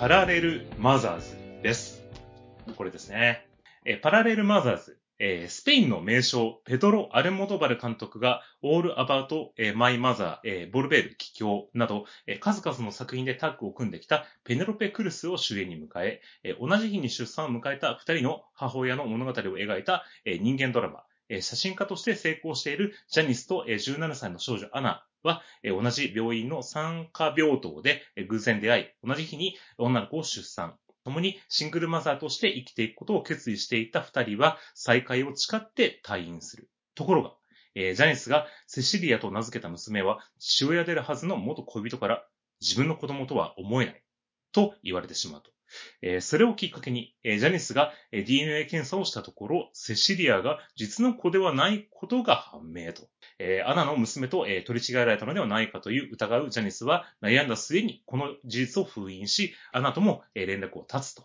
パラレルマザーズです。これですね。えパラレルマザーズ。えスペインの名将、ペドロ・アルモドバル監督が、オール・アバウト・マイ・マザー、えボルベール・帰郷など、え数々の作品でタッグを組んできたペネロペ・クルスを主演に迎え、え同じ日に出産を迎えた二人の母親の物語を描いた、え人間ドラマ、写真家として成功しているジャニスと、17歳の少女アナは、同じ病院の産科病棟で、偶然出会い、同じ日に女の子を出産。共にシングルマザーとして生きていくことを決意していた二人は再会を誓って退院する。ところが、えージャニスがセシリアと名付けた娘は父親であるはずの元恋人から自分の子供とは思えない。と言われてしまうと。えそれをきっかけに、えジャニスが DNA 検査をしたところ、セシリアが実の子ではないことが判明と。えアナの娘と、え取り違えられたのではないかという疑うジャニスは悩んだ末にこの事実を封印し、アナとも、え連絡を絶つと。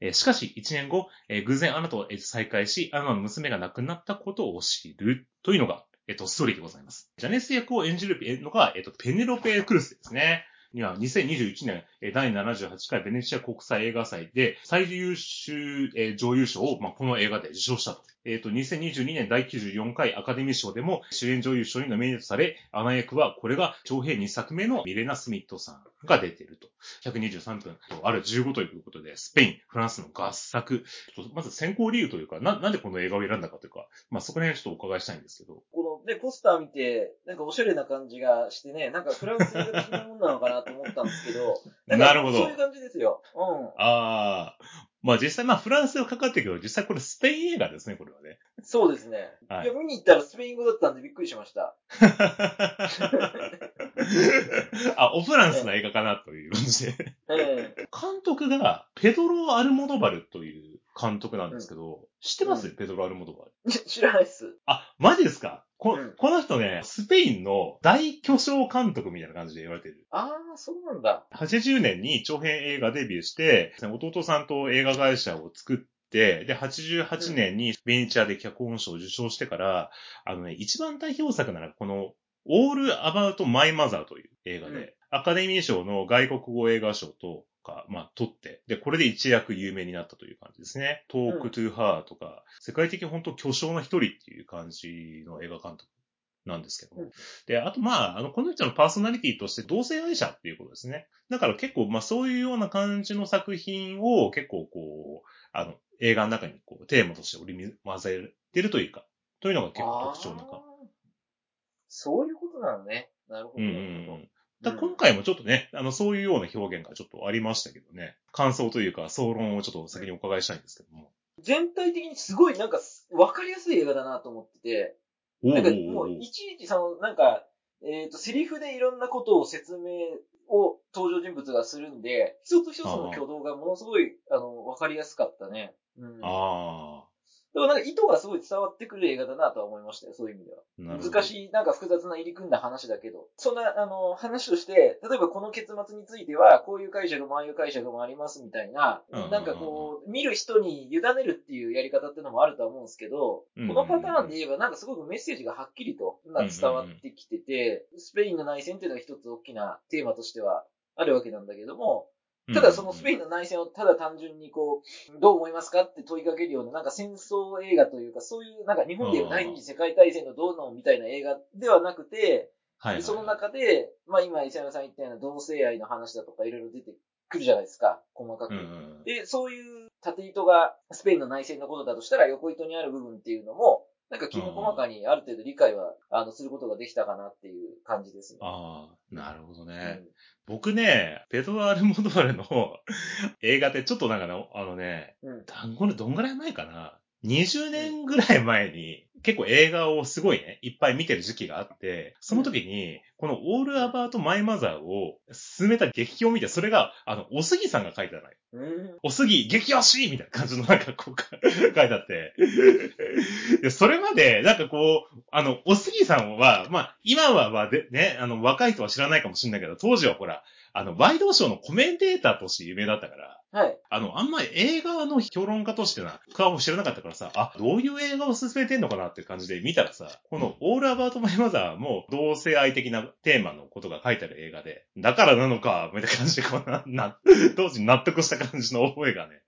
えしかし、一年後、え偶然アナとえ再会し、アナの娘が亡くなったことを知るというのが、えっと、ストーリーでございます。ジャネス役を演じるのが、えっと、ペネロペ・クルスですね。には、2021年、第78回ベネチア国際映画祭で最優秀、女優賞を、まあ、この映画で受賞したと。えっ、と、2022年第94回アカデミー賞でも主演女優賞にノミネートされ、アナ役はこれが長編2作目のミレナ・スミットさんが出ていると。123分、ある15ということで、スペイン、フランスの合作。まず選考理由というか、な、なんでこの映画を選んだかというか、まあ、そこら辺ちょっとお伺いしたいんですけど。このね、ポスター見て、なんかおしゃれな感じがしてね、なんかフランス的なもんなのかなと思ったんですけど、なるほどそういう感じですよ。うん。ああ、まあ実際まあフランスがかかってるけど、実際これスペイン映画ですね、これはね。そうですね。はいい、や、見に行ったらスペイン語だったんでびっくりしました。あ、オフランスな映画かなという感じで。ええ監督が、ペドロ・アルモドバルという監督なんですけど、知ってます、ペドロ・アルモドバル。知らないっす。あ、マジですか？こ,、うんこの人ね、スペインの大巨匠監督みたいな感じで言われてる。ああ、そうなんだ。80年に長編映画デビューして、弟さんと映画会社を作って、で、88年にベネチアで脚本賞を受賞してから、あのね、一番代表作ならこの、オール・アバウト・マイ・マザーという映画で、うんアカデミー賞の外国語映画賞とか、まあ、取って、で、これで一躍有名になったという感じですね。トーク・トゥ・ハーとか、世界的本当巨匠の一人っていう感じの映画監督なんですけども。うんで、あとまあ、あの、この人のパーソナリティとして同性愛者っていうことですね。だから結構、まあそういうような感じの作品を結構こう、あの、映画の中にこう、テーマとして織り交ぜてるというか、というのが結構特徴なか。そういうことなのね。なるほど。うんうん。だ今回もちょっとね、あの、そういうような表現がちょっとありましたけどね。感想というか、総論をちょっと先にお伺いしたいんですけども。全体的にすごいなんかわかりやすい映画だなと思ってて、おなんかーもういちいちその、なんか、えっ、と、セリフでいろんなことを説明を登場人物がするんで、一つ一つの挙動がものすごい、あの、わかりやすかったね。うん。だかあらなんか意図がすごい伝わってくる映画だなとは思いましたよ、そういう意味では。難しい、なんか複雑な入り組んだ話だけど、そんな、あの、話として、例えばこの結末については、こういう解釈もああいう解釈もありますみたいな、うんなんかこう、見る人に委ねるっていうやり方っていうのもあるとは思うんですけど、うんこのパターンで言えば、なんかすごくメッセージがはっきりとまあ伝わってきてて、スペインの内戦っていうのが一つ大きなテーマとしてはあるわけなんだけども、ただそのスペインの内戦をただ単純にこう、どう思いますかって問いかけるような、なんか戦争映画というか、そういうなんか日本でいう第二次世界大戦のどうのみたいな映画ではなくて、はいはいはい、その中で、まあ今、伊佐山さん言ったような同性愛の話だとかいろいろ出てくるじゃないですか、細かく。うんうん。で、そういう縦糸がスペインの内戦のことだとしたら、横糸にある部分っていうのも、なんかきめ細かにある程度理解は、あの、することができたかなっていう感じですね。ああ、なるほどうね。ん僕ね、ペドロ・アルモドバルの 映画ってちょっとなんかね、あのね、うん。単語でどんぐらい前かな ?20 年ぐらい前に結構映画をすごいね、いっぱい見てる時期があって、その時に、このオールアバート・マイ・マザーを進めた劇評を見て、それが、あの、おすぎさんが書いてたのよ。うん。おすぎ、激推しみたいな感じのなんかこう、書いてあって。で、それまで、なんかこう、あの、おすぎさんは、まあ、今は、まあ、で、ね、あの、若い人は知らないかもしれないけど、当時はほら、あの、ワイドショーのコメンテーターとして有名だったから、はい。あの、あんまり映画の評論家としてな、顔を知らなかったからさ、あ、どういう映画を進めてんのかなって感じで見たらさ、このオールアバウトマイマザーも同性愛的なテーマのことが書いてある映画で、だからなのか、みたいな感じで、こうな、な、当時納得した感じの覚えがね、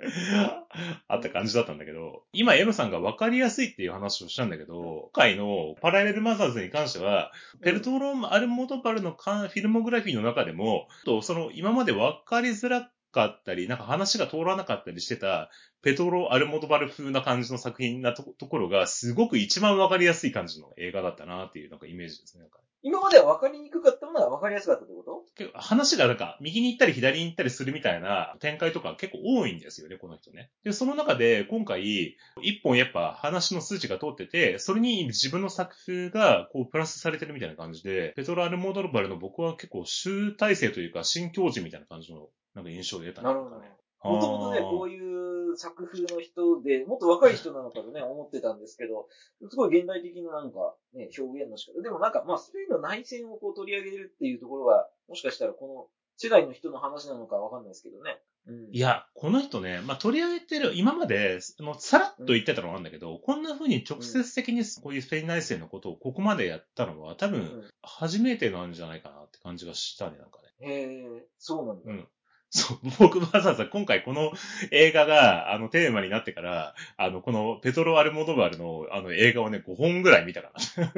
あった感じだったんだけど、今エロさんが分かりやすいっていう話をしたんだけど、今回のパラレルマザーズに関しては、ペルトロー・アルモトバルのフィルモグラフィーの中でも、とその今まで分かりづらかったり、なんか話が通らなかったりしてた、ペトロ・アルモトバル風な感じの作品なとところが、すごく一番分かりやすい感じの映画だったなっていうなんかイメージですね。なんか今までは分かりにくかったものが分かりやすかったってこと？結構話がなんか、右に行ったり左に行ったりするみたいな展開とか結構多いんですよね、この人ね。で、その中で今回、一本やっぱ話の筋が通ってて、それに自分の作風がこうプラスされてるみたいな感じで、ペトロ・アルモドルバルの僕は結構集大成というか新境地みたいな感じのなんか印象を得たなるほどね。もともとね、こういう作風の人で、もっと若い人なのかとね、思ってたんですけど、すごい現代的ななんか、ね、表現の仕方。でもなんか、まあ、スペインの内戦をこう取り上げるっていうところが、もしかしたらこの世代の人の話なのかわかんないですけどね。うん。いや、この人ね、まあ、取り上げてる、今まで、あのさらっと言ってたのなんだけど、こんな風に直接的にこういうスペイン内戦のことをここまでやったのは、多分、うん初めてなんじゃないかなって感じがしたね、なんかね。へえ、そうなんだ。うんそう、僕わざわざ今回この映画が、あの、テーマになってから、あの、このペトロ・アルモドバルの、あの、映画をね、5本ぐらい見たかな。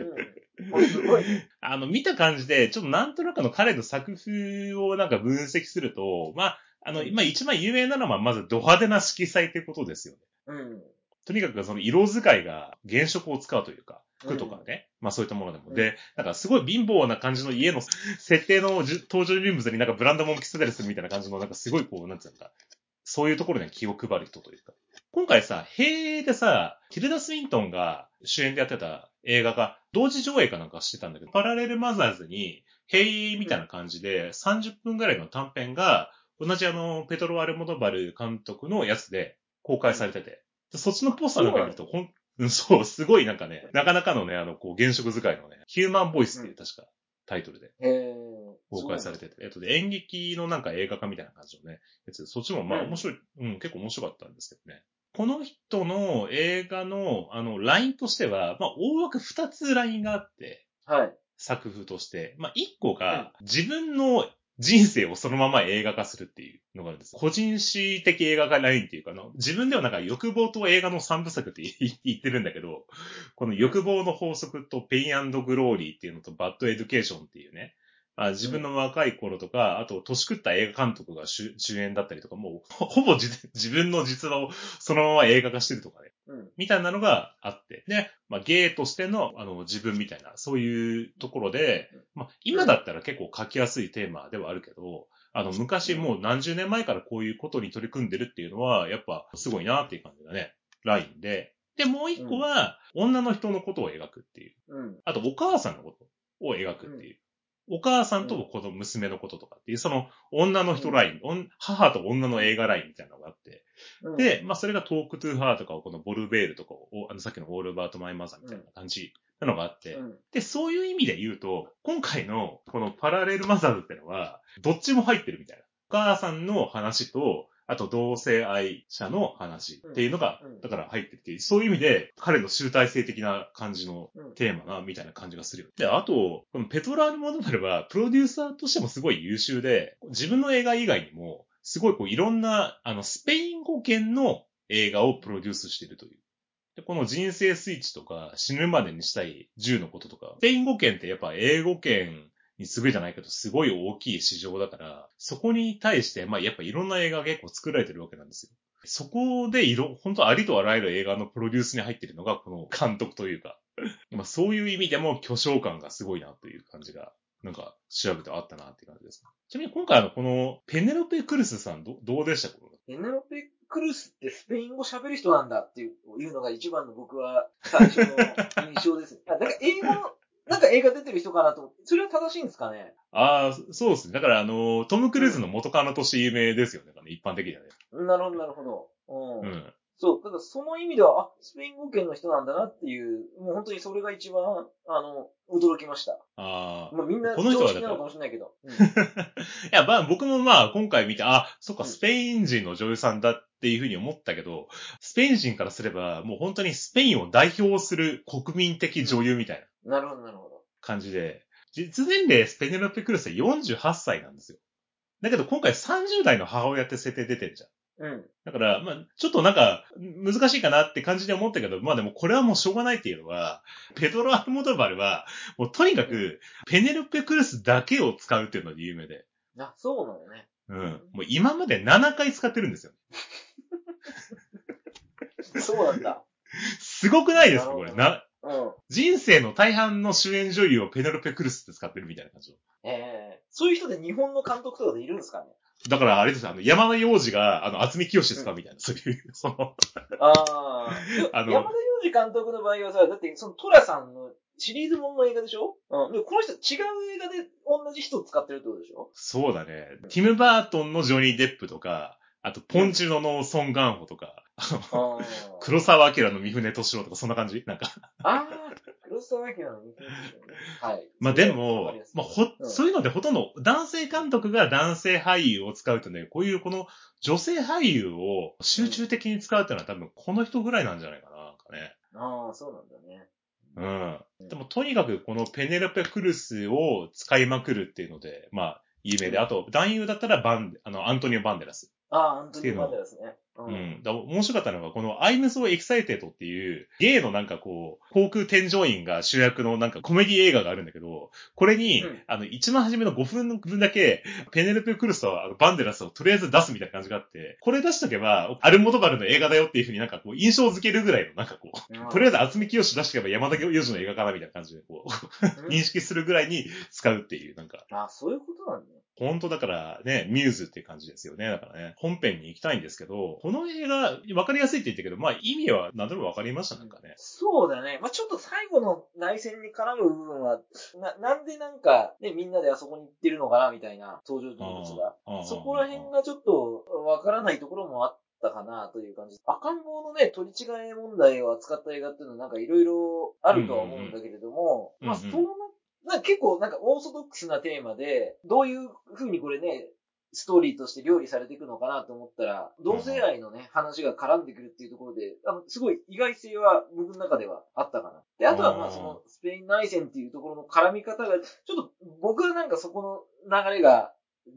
うん。すごいね。あの、見た感じで、ちょっとなんとなくの彼の作風をなんか分析すると、まあ、あの、今一番有名なのは、まずド派手な色彩ってことですよね。うん。とにかくその色使いが原色を使うというか、服とかね、まあそういったものでも。うん。で、なんかすごい貧乏な感じの家の設定のじ登場人物になんかブランドも着せたりするみたいな感じの、なんかすごいこう、なんつうのか、そういうところに気を配る人というか。今回さ、平でさ、ティルダ・スウィントンが主演でやってた映画が同時上映かなんかしてたんだけど、パラレルマザーズに、平みたいな感じで30分ぐらいの短編が、同じあの、ペトロ・アルモドバル監督のやつで公開されてて、でそっちのポスターなんか見ると、ほん、うんそう、すごいなんかね、なかなかのね、あの、こう、原色使いのね、ヒューマンボイスっていう確かタイトルで。公開されてて、えっとで、演劇のなんか映画化みたいな感じのね、やつで、そっちもまあうん面白い、うん、結構面白かったんですけどね。この人の映画の、あの、ラインとしては、まあ、大枠二つラインがあって、はい。作風として。まあ、一個が、自分の人生をそのまま映画化するっていうのがあるんです。個人史的映画化ラインっていうかな、自分ではなんか欲望と映画の三部作って 言ってるんだけど、この欲望の法則とペイングローリーっていうのとバッドエデュケーションっていうね、あ、自分の若い頃とか、あと年食った映画監督が主主演だったりとか、もうほほぼ自自分の実話をそのまま映画化してるとかね。うん。みたいなのがあって。で、まあ、ゲイとしての、あの、自分みたいな、そういうところで、まあ、今だったら結構書きやすいテーマではあるけど、あの、昔もう何十年前からこういうことに取り組んでるっていうのは、やっぱすごいなっていう感じだね。ラインで。で、もう一個は、女の人のことを描くっていう。うん。あと、お母さんのことを描くっていう。お母さんとこの娘のこととかっていう、その女の人ライン、おん。母と女の映画ラインみたいなのがあって、うん、で、まあそれがトークトゥーハーとかをこのボルベールとかを、あのさっきのオールアバウトマイマザーみたいな感じなのがあって、うん。で、そういう意味で言うと、今回のこのパラレルマザーズってのは、どっちも入ってるみたいな。お母さんの話と、あと同性愛者の話っていうのがだから入ってて、そういう意味で彼の集大成的な感じのうんテーマな、みたいな感じがするよ。で、あと、このペドロ・アルモドバルは、プロデューサーとしてもすごい優秀で、自分の映画以外にも、すごいこういろんな、あの、スペイン語圏の映画をプロデュースしているという。で、この人生スイッチとか、死ぬまでにしたい銃のこととか、スペイン語圏ってやっぱ英語圏にすぐじゃないけど、すごい大きい市場だから、そこに対して、まあやっぱいろんな映画が結構作られてるわけなんですよ。そこでいろ、本当ありとあらゆる映画のプロデュースに入ってるのが、この監督というか、まあそういう意味でも巨匠感がすごいなという感じが、なんか調べてあったなっていう感じです。ちなみに今回あの、このペネロペ・クルスさんど、どうでした？かペネロペ・クルスってスペイン語喋る人なんだっていういうのが一番の僕は最初の印象です。あだから英語なんか映画出てる人かなと思って、それは正しいんですかね？ああ、そうですね。だから、あの、トム・クルーズの元カノとして有名ですよね。一般的にはね。なるほど、なるほど。うん。うん。そう、ただその意味では、あ、スペイン語圏の人なんだなっていう、もう本当にそれが一番、あの、驚きました。ああ。まあみんなこの人はなのかもしれないけど。うん いや、まあ僕もまあ今回見て、あ、そっか、スペイン人の女優さんだっていうふうに思ったけど、スペイン人からすれば、もう本当にスペインを代表する国民的女優みたいななるほど、なるほど。感じで、実年齢ペネロペ・クルスは48歳なんですよ。だけど今回30代の母親って設定出てるじゃん。うん。だから、まあ、ちょっとなんか、難しいかなって感じで思ったけど、まあでもこれはもうしょうがないっていうのは、ペドロ・アルモドバルは、もうとにかく、ペネロペ・クルスだけを使うっていうので有名で。あ、そうなのね。うん。もう今まで7回使ってるんですよ。そうなんだ。すごくないですかこれ。なうん。人生の大半の主演女優をペネロペ・クルスって使ってるみたいな感じの。ええそういう人で日本の監督とかでいるんですかねだからあれですよ、あの、山田洋次が、あの、厚み清使うみたいな、そういう、その、ああ。あの山田洋次監督の場合はさ、だってそのトラさんのシリーズものの映画でしょ？うん。でもこの人違う映画で同じ人を使ってるってことでしょ？そうだね。ティム・バートンのジョニー・デップとか、あと、ポンチュノのソン・ガンホとか。黒沢明の三船敏郎とか、そんな感じ？なんか。ああ、黒沢明の似てるんですよね。はい。まあでわもまあほ、うんそういうのでほとんど男性監督が男性俳優を使うとね、こういうこの女性俳優を集中的に使うっていうのは多分この人ぐらいなんじゃないかな。なんかね。ああ、そうなんだね。うん。でもとにかくこのペネロペ・クルスを使いまくるっていうので、まあ、有名で、あと、男優だったらバン、あの、アントニオ・バンデラス。ああ、アントニー・バンデラスね。うう。ん。だ面白かったのが、この I'm so excited っていう、ゲイのなんかこう、航空添乗員が主役のなんかコメディ映画があるんだけど、これに、うんあの、一番初めの5分分だけ、ペネルペ・クルスとあのバンデラスをとりあえず出すみたいな感じがあって、これ出しとけば、アルモドバルの映画だよっていうふうになんかこう、印象づけるぐらいのなんかこう、とりあえず厚み清出しとけば山田洋次の映画かなみたいな感じでこう、うん認識するぐらいに使うっていう、なんか、あ、そういうことなんだね。本当だからね、ミューズっていう感じですよね。だからね、本編に行きたいんですけど、この映画、わかりやすいって言ったけど、まあ意味は何でもわかりました、なんかね。そうだね。まあちょっと最後の内戦に絡む部分は、な、なんでなんか、ね、みんなであそこに行ってるのかな、みたいな登場人物が。そこら辺がちょっとわからないところもあったかなという感じ。赤ん坊のね、取り違え問題を扱った映画っていうのはなんかいろいろあるとは思うんだけれども、うんうんまあそのな、なんか結構なんかオーソドックスなテーマで、どういう風にこれね、ストーリーとして料理されていくのかなと思ったら、同性愛のね、話が絡んでくるっていうところで、あの、すごい意外性は僕の中ではあったかな。で、あとはまあその、スペイン内戦っていうところの絡み方が、ちょっと僕はなんかそこの流れが、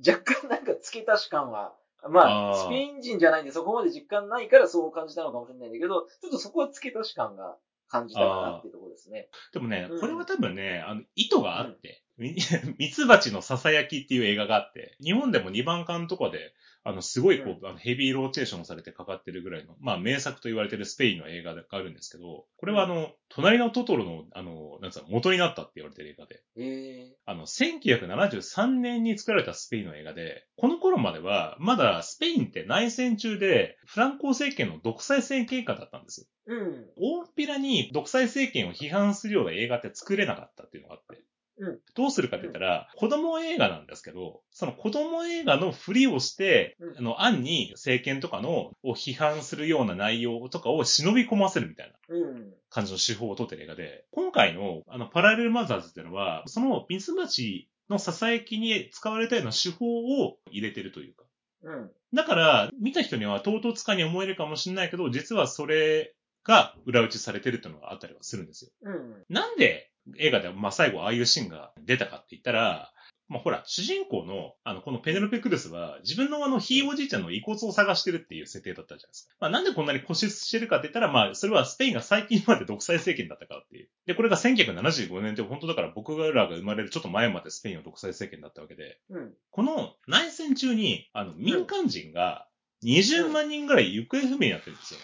若干なんか付け足し感は、まあ、スペイン人じゃないんでそこまで実感ないからそう感じたのかもしれないんだけど、ちょっとそこは付け足し感が感じたかなっていうところですね。でもねう、ん。これは多分ね、あの、意図があって、み ミツバチの囁きっていう映画があって、日本でも2番館とかで、あの、すごいこう、あのヘビーローテーションされてかかってるぐらいの、まあ名作と言われてるスペインの映画があるんですけど、これはあの、隣のトトロの、あの、なんつうの、元になったって言われてる映画で、えあの、1973年に作られたスペインの映画で、この頃までは、まだスペインって内戦中で、フランコ政権の独裁政権下だったんですよ。ー、うん。大っぴらに独裁政権を批判するような映画って作れなかったっていうのがあって。うんどうするかって言ったら、子供映画なんですけど、その子供映画のふりをして、うんあの、案に政権とかの、を批判するような内容とかを忍び込ませるみたいなうん。感じの手法を取ってる映画で、今回の、あの、パラレルマザーズっていうのは、そのミツバチの囁きに使われたような手法を入れてるというか。うん。だから、見た人には唐突かに思えるかもしれないけど、実はそれが裏打ちされてるっていうのがあったりはするんですよ。うん。なんで映画で、まあ最後ああいうシーンが出たかって言ったら、まあほら、主人公の、あの、このペネロペクルスは、自分のあの、ひいおじいちゃんの遺骨を探してるっていう設定だったじゃないですか。まあなんでこんなに固執してるかって言ったら、まあそれはスペインが最近まで独裁政権だったからっていう。で、これが1975年って本当だから僕らが生まれるちょっと前までスペインは独裁政権だったわけで、うん。この内戦中に、あの、民間人が20万人ぐらい行方不明になってるんですよ。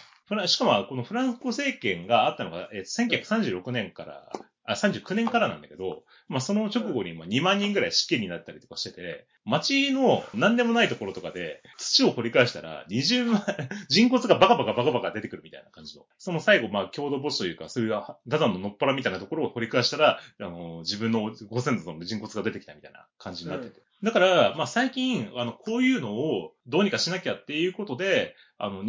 しかも、このフランコ政権があったのが、えー1936年から、あ、39年からなんだけど、まあその直後にまあ2万人ぐらい死刑になったりとかしてて、街の何でもないところとかで土を掘り返したら20万、人骨がバカバカバカバカ出てくるみたいな感じの。その最後まあ郷土墓地というか、そういうダダののっぱらみたいなところを掘り返したら、あの、自分のご先祖の人骨が出てきたみたいな感じになってて。だから、まあ最近、あの、こういうのをどうにかしなきゃっていうことで、あの、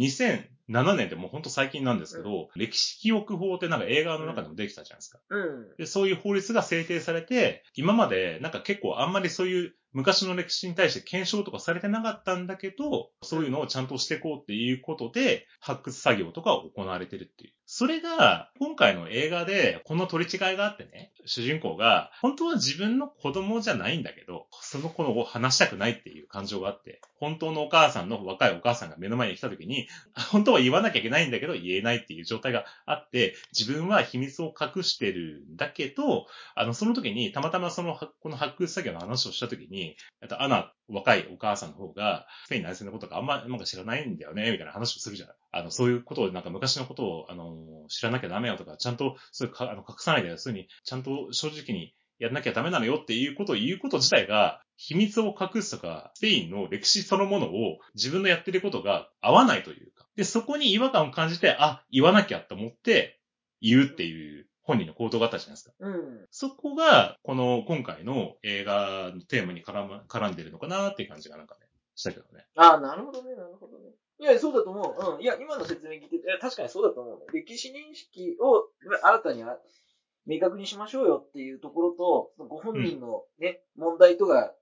2007年でもうほんと最近なんですけど、うん、歴史記憶法ってなんか映画の中でもできたじゃないですか。うん。で、そういう法律が制定されて、今までなんか結構あんまりそういう昔の歴史に対して検証とかされてなかったんだけど、そういうのをちゃんとしていこうっていうことで、発掘作業とか行われてるっていう。それが、今回の映画で、この取り違いがあってね、主人公が、本当は自分の子供じゃないんだけど、その子を話したくないっていう感情があって、本当のお母さんの若いお母さんが目の前に来た時に、本当は言わなきゃいけないんだけど、言えないっていう状態があって、自分は秘密を隠してるんだけど、あの、その時に、たまたまその、この発掘作業の話をした時に、あとアナ、若いお母さんの方が、スペイン内戦のことがあんま、なんか知らないんだよね、みたいな話をするじゃない。あの、そういうことを、なんか昔のことを、あの、知らなきゃダメよとか、ちゃんと、そういうか、あの、隠さないで、そういうふうに、ちゃんと正直にやんなきゃダメなのよっていうことを言うこと自体が、秘密を隠すとか、スペインの歴史そのものを自分のやってることが合わないというか。で、そこに違和感を感じて、あ、言わなきゃと思って言うっていう本人の行動があったじゃないですか。うん。そこが、この今回の映画のテーマに絡,、ま、絡んでるのかなっていう感じがなんかね、したけどね。ああ、なるほどね、なるほどね。いや、そうだと思う。うん。いや、今の説明聞いてて、確かにそうだと思う、ね。歴史認識を新たに明確にしましょうよっていうところと、ご本人のね、うん、問題とが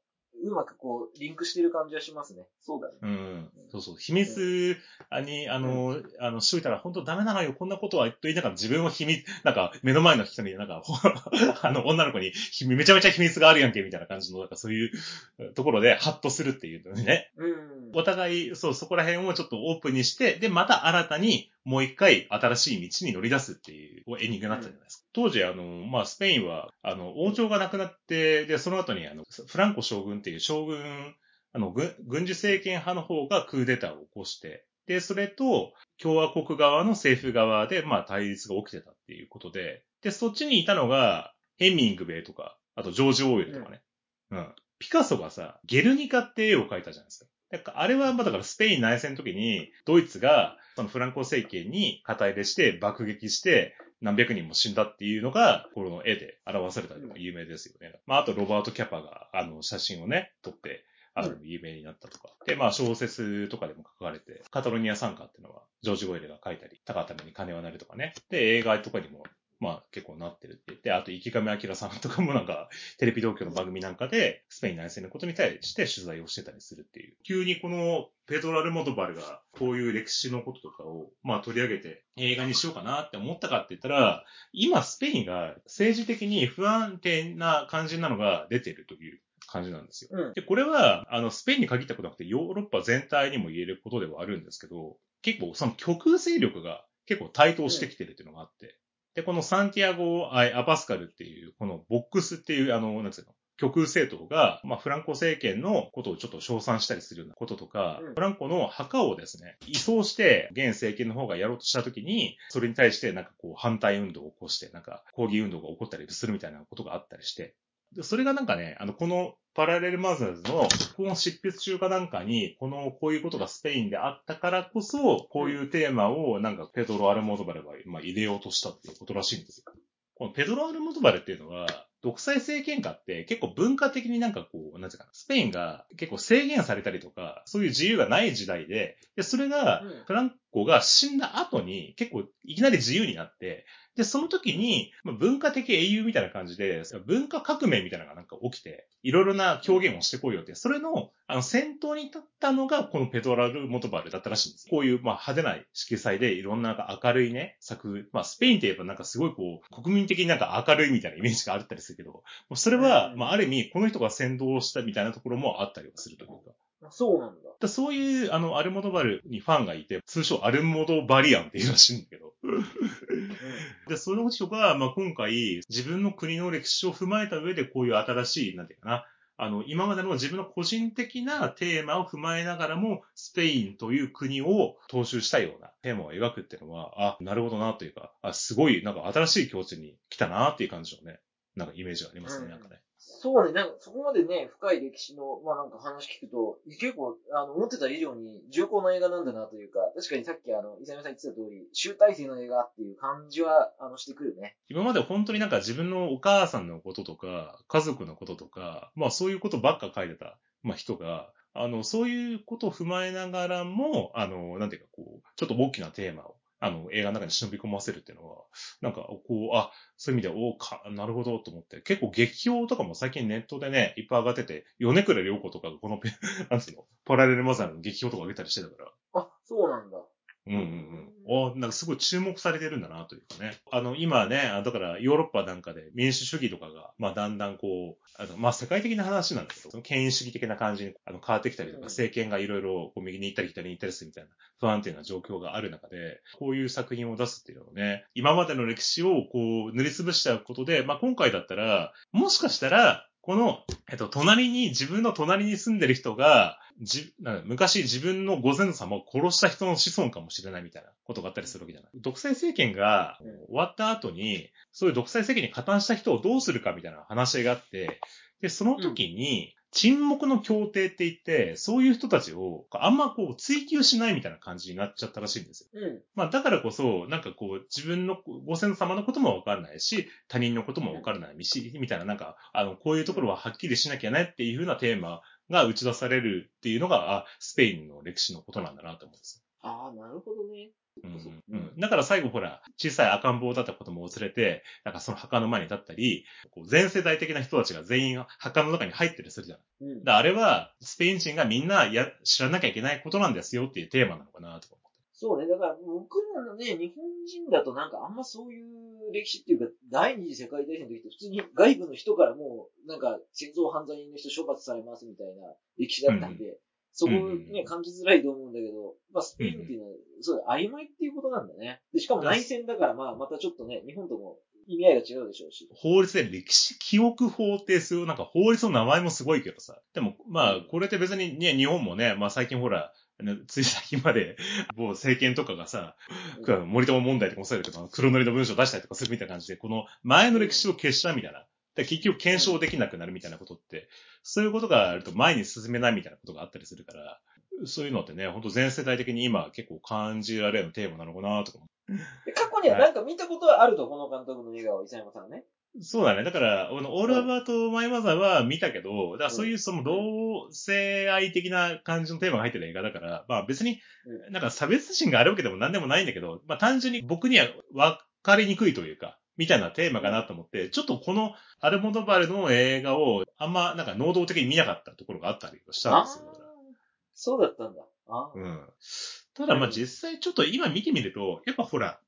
うまくこう、リンクしてる感じはしますね。そうだね。うん。そうそう。秘密に、あの、うん、あの、しといたら本当ダメなのよ。こんなことは言っといながら自分を秘密、なんか目の前の人になんか、あの、女の子にめちゃめちゃ秘密があるやんけ、みたいな感じの、なんかそういうところでハッとするっていうのね。うん。お互い、そう、そこら辺をちょっとオープンにして、で、また新たにもう一回新しい道に乗り出すっていうエンディングになったじゃないですか。当時、あの、まあ、スペインは、あの、王朝がなくなって、で、その後に、あの、フランコ将軍っていう将軍、あの、軍事政権派の方がクーデターを起こして、で、それと、共和国側の政府側で、まあ、対立が起きてたっていうことで、で、そっちにいたのが、ヘミングベイとか、あとジョージ・オーウェルとかね。うん、うん。ピカソがさ、ゲルニカって絵を描いたじゃないですか。だかあれは、まあだからスペイン内戦の時に、ドイツが、そのフランコ政権に肩入れして爆撃して、何百人も死んだっていうのが、この絵で表されたのが有名ですよね。まあ、あとロバート・キャパが、あの、写真をね、撮って、あの、有名になったとか。で、まあ、小説とかでも書かれて、カタロニア参加っていうのは、ジョージ・ゴエルが書いたり、高ために金はなるとかね。で、映画とかにもまあ結構なってるって言って、あと池上彰さんとかもなんか、テレビ東京の番組なんかで、スペイン内戦のことに対して取材をしてたりするっていう。急にこのペドラル・モドバルがこういう歴史のこととかを、まあ取り上げて映画にしようかなって思ったかって言ったら、今スペインが政治的に不安定な感じなのが出てるという感じなんですよ。うん、で、これは、あの、スペインに限ったことなくて、ヨーロッパ全体にも言えることではあるんですけど、結構その極右勢力が結構台頭してきてるっていうのがあって、で、このサンティアゴ・アパスカルっていう、このボックスっていう、あの、なんつうの、極右政党が、まあ、フランコ政権のことをちょっと称賛したりするようなこととか、うん、フランコの墓をですね、移送して、現政権の方がやろうとしたときに、それに対してなんかこう反対運動を起こして、なんか抗議運動が起こったりするみたいなことがあったりして、でそれがなんかね、あの、このパラレルマザーズの、この執筆中かなんかに、この、こういうことがスペインであったからこそ、こういうテーマを、なんか、ペドロ・アルモドバルが、まあ、入れようとしたっていうことらしいんですよ。このペドロ・アルモドバルっていうのは、独裁政権下って結構文化的になんかこう、なんていうかな、スペインが結構制限されたりとか、そういう自由がない時代で、でそれが、フランコが死んだ後に結構いきなり自由になって、で、その時に、まあ、文化的英雄みたいな感じで、文化革命みたいなのがなんか起きて、いろいろな表現をしてこいよって、それの、あの、先頭に立ったのが、このペトラル・モトバルだったらしいんです。こういう、まあ、派手な色彩で、いろんななんか明るいね、作、まあ、スペインって言えばなんかすごいこう、国民的になんか明るいみたいなイメージがあったりするけど、それは、まあ、ある意味、この人が先導したみたいなところもあったりはするというか。そうなんだ。だそういう、あの、アルモドバルにファンがいて、通称アルモドバリアンっていうらしいんだけど。で、その人が、まあ、今回、自分の国の歴史を踏まえた上で、こういう新しい、なんていうかな、あの、今までの自分の個人的なテーマを踏まえながらも、スペインという国を踏襲したようなテーマを描くっていうのは、あ、なるほどなというか、あ、すごい、なんか新しい境地に来たなっていう感じのね、なんかイメージがありますね、うんなんかね。そうね、なんかそこまでね、深い歴史の、まあなんか話聞くと、結構、あの、思ってた以上に重厚な映画なんだなというか、確かにさっきあの、伊沢さん言ってた通り、集大成の映画っていう感じは、あの、してくるね。今まで本当になんか自分のお母さんのこととか、家族のこととか、まあそういうことばっか書いてた、まあ人が、あの、そういうことを踏まえながらも、あの、なんていうかこう、ちょっと大きなテーマを、あの、映画の中に忍び込ませるっていうのは、なんか、こう、あ、そういう意味では、おか、なるほどと思って、結構劇評とかも最近ネットでね、いっぱい上がってて、米倉涼子とかがこのペ、なんつうの、パラレルマザーの劇評とか上げたりしてたから、あ、そうなんだ。うんうんうん。おなんかすごい注目されてるんだなというかね。あの、今ね、あだからヨーロッパなんかで民主主義とかが、まあだんだんこう、あの、まあ世界的な話なんだけど、その権威主義的な感じにあの変わってきたりとか、うん政権がいろいろこう右に行ったり左に行ったりするみたいな不安定な状況がある中で、こういう作品を出すっていうのをね、今までの歴史をこう塗りつぶしちゃうことで、まあ今回だったら、もしかしたら、この、えっと、隣に、自分の隣に住んでる人が、じ、なんか昔自分のご先祖様を殺した人の子孫かもしれないみたいなことがあったりするわけじゃない。独裁政権がうん終わった後に、そういう独裁政権に加担した人をどうするかみたいな話があって、で、その時に、沈黙の協定って言って、そういう人たちをあんまこう追求しないみたいな感じになっちゃったらしいんですよ。うん。まあだからこそ、なんかこう自分のご先祖様のこともわからないし、他人のこともわからないし、みたいななんか、あの、こういうところははっきりしなきゃねっていうふうなテーマが打ち出されるっていうのが、あ、スペインの歴史のことなんだなと思うんですああ、なるほどね。よ。うんそううんうん、だから最後ほら、小さい赤ん坊だったことも忘れて、なんかその墓の前に立ったり、こう全世代的な人たちが全員墓の中に入ってるするじゃない。うんだ。あれは、スペイン人がみんなや知らなきゃいけないことなんですよっていうテーマなのかなと思って。そうね。だから、僕らのね、日本人だとなんかあんまそういう歴史っていうか、第二次世界大戦の時って普通に外部の人からもう、なんか戦争犯罪の人処罰されますみたいな歴史だったんで、そこをね、感じづらいと思うんだけど、まあスペインっていうのは、そうだ、曖昧っていうことなんだね。で、しかも内戦だから、まあまたちょっとね、日本とも意味合いが違うでしょうし。法律で歴史記憶法ってすごい、なんか法律の名前もすごいけどさ。でも、まあ、これって別にね、日本もね、まあ最近ほら、ねつい最近まで、某政権とかがさ、うん森友問題とかもそうだけど、黒塗りの文章を出したりとかするみたいな感じで、この前の歴史を消しちゃうみたいな。で結局検証できなくなるみたいなことって、そういうことがあると前に進めないみたいなことがあったりするから、そういうのってね、本当全世代的に今結構感じられるテーマなのかなとか過去にはなんか見たことはあると、この監督の映画を、伊佐山さんね。そうだね。だから、あのオールアバート・マイ・マザーは見たけど、だからそういうその同性愛的な感じのテーマが入ってる映画だから、まあ別に、うなんか差別心があるわけでも何でもないんだけど、まあ単純に僕には分かりにくいというか、みたいなテーマかなと思って、ちょっとこのアルモドバルの映画をあんまなんか能動的に見なかったところがあったりしたんですよ。そうだったんだ。ああうん。ただまあ実際ちょっと今見てみると、やっぱほら、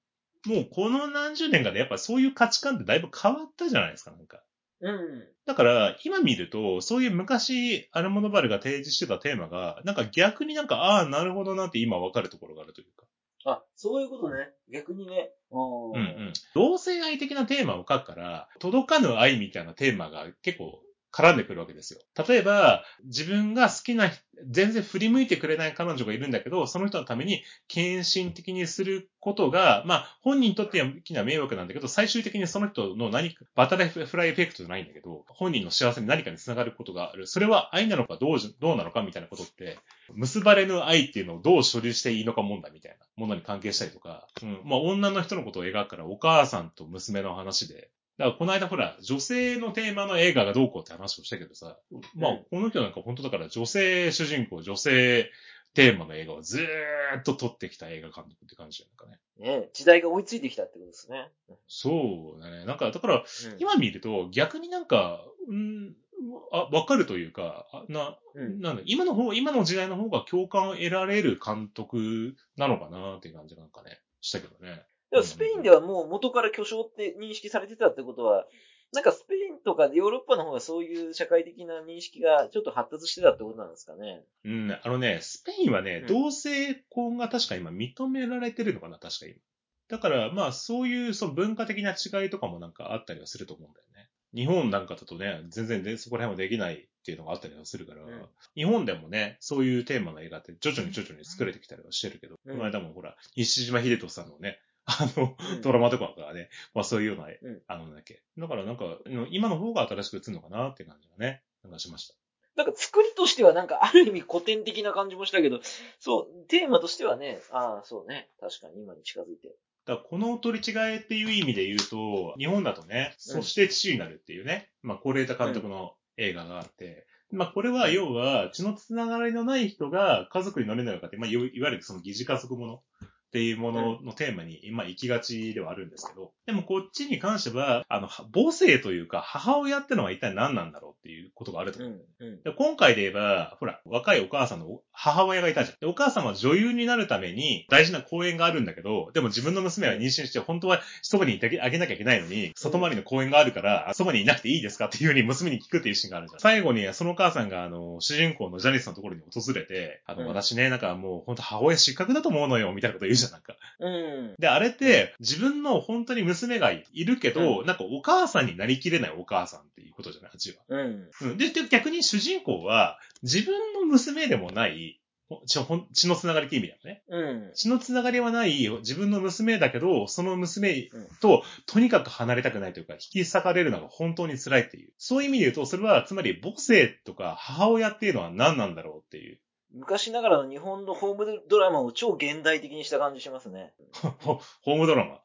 もうこの何十年かでやっぱそういう価値観ってだいぶ変わったじゃないですか、なんか。うん。だから、今見ると、そういう昔、アルモドバルが提示してたテーマが、なんか逆になんか、ああ、なるほどなって今わかるところがあるというか。あ、そういうことね。逆にね。うんうん。同性愛的なテーマを書くから、届かぬ愛みたいなテーマが結構絡んでくるわけですよ。例えば、自分が好きな、全然振り向いてくれない彼女がいるんだけど、その人のために献身的にすることが、まあ、本人にとっては大きな迷惑なんだけど、最終的にその人の何か、バタフライエフェクトじゃないんだけど、本人の幸せに何かにつながることがある。それは愛なのかどう、どうなのかみたいなことって、結ばれぬ愛っていうのをどう処理していいのか問題みたいなものに関係したりとか、うん。まあ、女の人のことを描くから、お母さんと娘の話で、だからこの間ほら、女性のテーマの映画がどうこうって話をしたけどさ、まあうん、この人なんか本当だから女性主人公、女性テーマの映画をずーっと撮ってきた映画監督って感じなんかね。ね時代が追いついてきたってことですね。そうだね。なんか、だから、うん今見ると逆になんか、うん、あ、わかるというか、あな、うんなんだ、今の方、今の時代の方が共感を得られる監督なのかなっていう感じなんかね、したけどね。でもスペインではもう元から巨匠って認識されてたってことは、なんかスペインとかヨーロッパの方がそういう社会的な認識がちょっと発達してたってことなんですかね。うん、あのね、スペインはねうん、同性婚が確か今認められてるのかな、確か今。だから、まあ、そういうその文化的な違いとかもなんかあったりはすると思うんだよね。日本なんかだとね、全然ねそこら辺はできないっていうのがあったりはするから、うん日本でもね、そういうテーマの映画って徐々に徐々に作れてきたりはしてるけど、うんこの間もほら、西島秀俊さんのね、あの、うん。ドラマとかがね、まあそういうような、ん。あのだっけ。だからなんか、今の方が新しく映るのかなって感じがね、なんかしました。なんか作りとしてはなんかある意味古典的な感じもしたけど、そう、テーマとしてはね、ああ、そうね。確かに今に近づいて。だからこの取り違えっていう意味で言うと、日本だとね、うん。そして父になるっていうね、まあ、是枝監督の映画があって、まあ、これは要は、血のつながりのない人が家族になれないのかって、まあ、いわいわゆるその疑似家族ものっていうもののテーマに、まあ、行きがちではあるんですけど、でもこっちに関しては、あの、母性というか、母親ってのは一体何なんだろうっていうことがあると思う。ん。うん。で今回で言えば、ほら、若いお母さんの母親がいたじゃん。でお母さんは女優になるために大事な公演があるんだけど、でも自分の娘は妊娠して、本当はそばにいてあげなきゃいけないのに、外回りの公演があるから、そばにいなくていいですか？っていうふうに娘に聞くっていうシーンがあるじゃん。最後にそのお母さんが、あの、主人公のジャニスのところに訪れて、あの、うん私ね、なんかもう本当母親失格だと思うのよ、みたいなこと言うじゃん、なんか。うん。で、あれって、自分の本当に娘がいるけど、なんかお母さんになりきれないお母さんっていうことじゃない、あっちは。うん。うん。で、で逆に主人公は、自分の娘でもない、ほ血血のつながりって意味だよね。うん。血のつながりはない自分の娘だけど、その娘うんととにかく離れたくないというか、引き裂かれるのが本当に辛いっていう。そういう意味で言うと、それはつまり母性とか母親っていうのは何なんだろうっていう。昔ながらの日本のホームドラマを超現代的にした感じしますね。ホ ホームドラマ？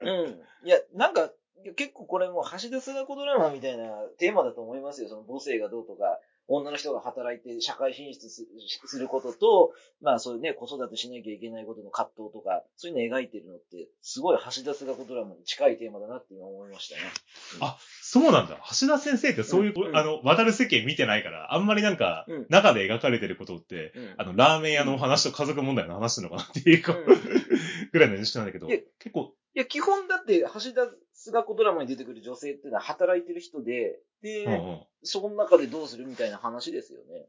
うん。いや、なんか、結構これもう橋田壽賀子ドラマみたいなテーマだと思いますよ。その母性がどうとか、女の人が働いて社会進出すすることと、まあそういうね、子育てしなきゃいけないことの葛藤とか、そういうの描いてるのって、すごい橋田壽賀子ドラマに近いテーマだなって今思いましたね。あそうなんだ。橋田先生ってそういう、うんうん。あの、渡る世間見てないから、あんまりなんか、うん。中で描かれてることって、うん。あの、ラーメン屋の話と家族問題の話なのかなっていうか、うん。ぐらいの認識なんだけど結構、いや、基本だって、橋田壽賀子ドラマに出てくる女性っていうのは働いてる人で、で、うんうん。その中でどうするみたいな話ですよね。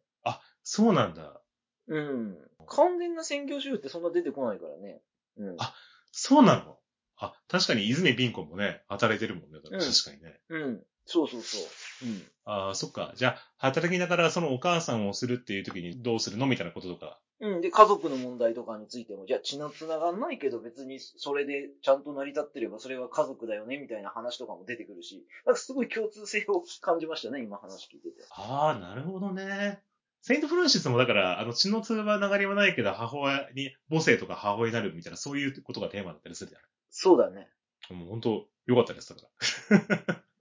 そうなんだ。うん。完全な専業主婦ってそんな出てこないからね。うん。あそうなの？あ、確かに泉ピン子もね、働いてるもんね。確うんかにね。うん。そうそうそう。うん。ああ、そっか。じゃあ、働きながらそのお母さんをするっていう時にどうするの？みたいなこととか。うん。で、家族の問題とかについても、じゃあ血の繋がんないけど別にそれでちゃんと成り立ってればそれは家族だよねみたいな話とかも出てくるし、なんかすごい共通性を感じましたね、今話聞いてて。ああ、なるほどね。セイント・フランシスもだから、あの、血の通話流れはないけど、母親に、母性とか母親になるみたいな、そういうことがテーマだったりするじゃそうだね。ん。もう本当、よかったです、だか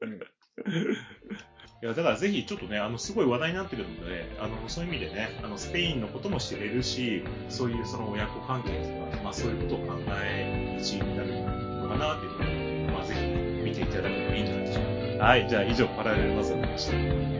ら。うん。いや、だからぜひちょっとね、あの、すごい話題になってるので、あの、そういう意味でね、あの、スペインのことも知れるし、そういうその親子関係とか、まあそういうことを考える一員になるのかなっていうのを、まあぜひ見ていただくのもいいんじゃないでしょうか。はい、じゃあ以上、パラレルマザーでした。